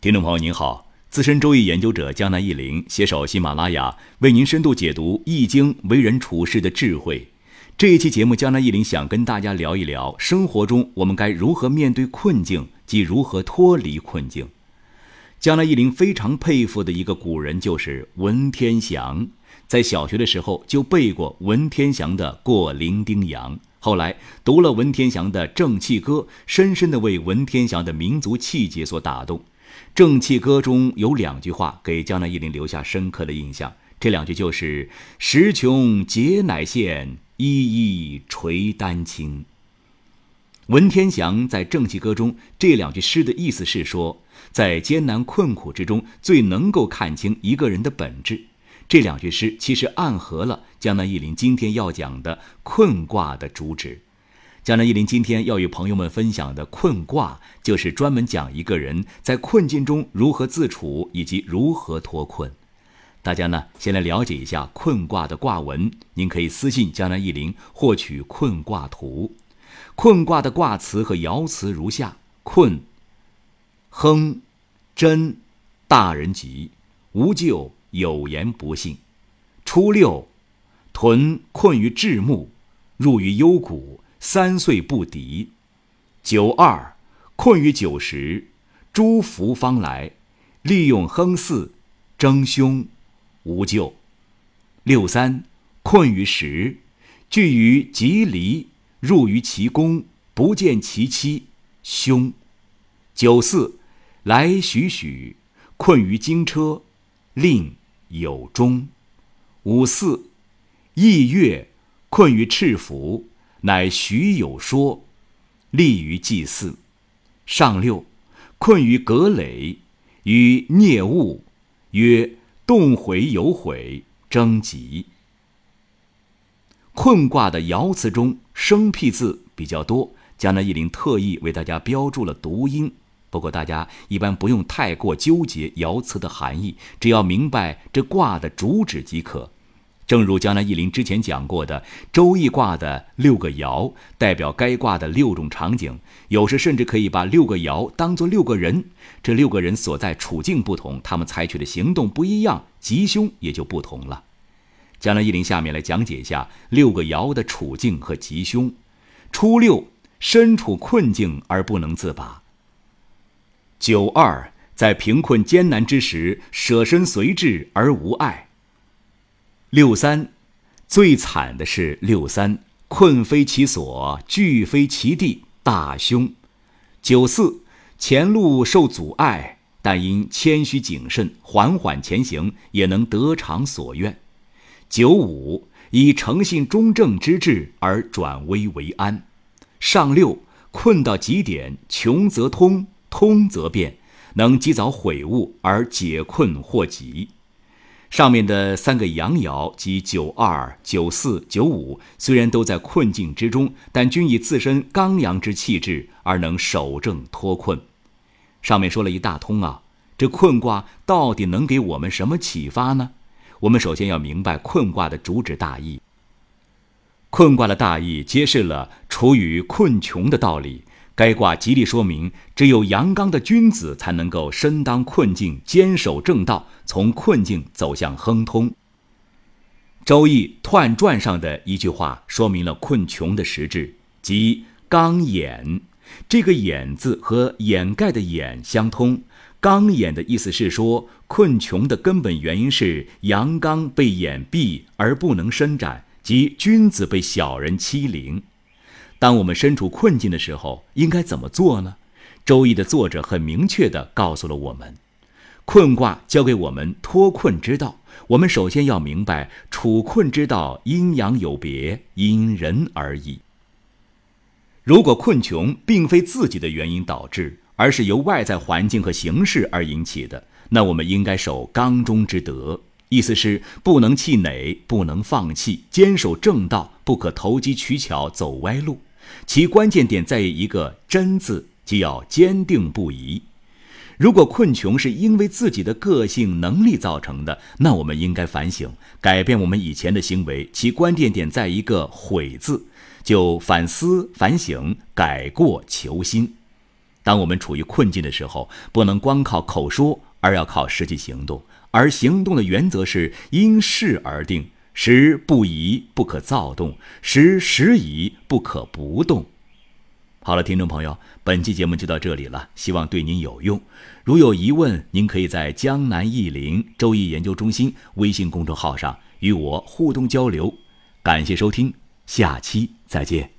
听众朋友您好，资深周易研究者江南一林携手喜马拉雅，为您深度解读《易经》为人处事的智慧。这一期节目，江南一林想跟大家聊一聊，生活中我们该如何面对困境，及如何脱离困境。江南一林非常佩服的一个古人就是文天祥，在小学的时候就背过文天祥的《过零丁洋》，后来读了文天祥的《正气歌》，深深的为文天祥的民族气节所打动。《正气歌》中有两句话给江南一林留下深刻的印象，这两句就是“时穷节乃现，一一垂丹青”。文天祥在《正气歌》中这两句诗的意思是说，在艰难困苦之中，最能够看清一个人的本质。这两句诗其实暗合了江南一林今天要讲的困卦的主旨。江南一林今天要与朋友们分享的困卦，就是专门讲一个人在困境中如何自处以及如何脱困。大家呢，先来了解一下困卦的卦文。您可以私信江南一林获取困卦图。困卦的卦辞和爻辞如下：困，亨，真，大人吉，无咎，有言不信。初六，屯困于至木，入于幽谷。三岁不敌，九二困于九十，诸福方来，利用亨巳，争凶，无咎。六三困于十，聚于吉离，入于其宫，不见其妻，凶。九四来许许，困于京车，令有终。五四羿月困于赤符。乃徐有说，立于祭祀。上六，困于葛垒，与孽物，曰动悔有悔，征吉。困卦的爻辞中生僻字比较多，江南一林特意为大家标注了读音。不过大家一般不用太过纠结爻辞的含义，只要明白这卦的主旨即可。正如江南忆林之前讲过的，周易卦的六个爻代表该卦的六种场景，有时甚至可以把六个爻当作六个人。这六个人所在处境不同，他们采取的行动不一样，吉凶也就不同了。江南忆林下面来讲解一下六个爻的处境和吉凶。初六，身处困境而不能自拔。九二，在贫困艰难之时，舍身随志而无碍。六三，最惨的是六三，困非其所，聚非其地，大凶。九四，前路受阻碍，但因谦虚谨慎，缓缓前行，也能得偿所愿。九五，以诚信忠正之志而转危为安。上六，困到极点，穷则通，通则变，能及早悔悟而解困获吉。上面的三个阳爻即九二、九四、九五，虽然都在困境之中，但均以自身刚阳之气质而能守正脱困。上面说了一大通啊，这困卦到底能给我们什么启发呢？我们首先要明白困卦的主旨大意。困卦的大意揭示了处于困穷的道理。该卦极力说明，只有阳刚的君子才能够身当困境，坚守正道，从困境走向亨通。《周易·彖传》上的一句话说明了困穷的实质，即“刚掩”。这个“掩”字和掩盖的“掩”相通，“刚掩”的意思是说，困穷的根本原因是阳刚被掩蔽而不能伸展，即君子被小人欺凌。当我们身处困境的时候，应该怎么做呢？《周易》的作者很明确地告诉了我们，困卦教给我们脱困之道。我们首先要明白，处困之道阴阳有别，因人而异。如果困穷并非自己的原因导致，而是由外在环境和形势而引起的，那我们应该守刚中之德，意思是不能气馁，不能放弃，坚守正道，不可投机取巧，走歪路。其关键点在于一个“真”字，即要坚定不移。如果困穷是因为自己的个性能力造成的，那我们应该反省，改变我们以前的行为。其关键点在一个“悔”字，就反思、反省、改过求新。当我们处于困境的时候，不能光靠口说，而要靠实际行动。而行动的原则是因事而定，时不宜不可躁动，时时宜不可不动。好了，听众朋友，本期节目就到这里了，希望对您有用。如有疑问，您可以在江南易林周易研究中心微信公众号上与我互动交流。感谢收听，下期再见。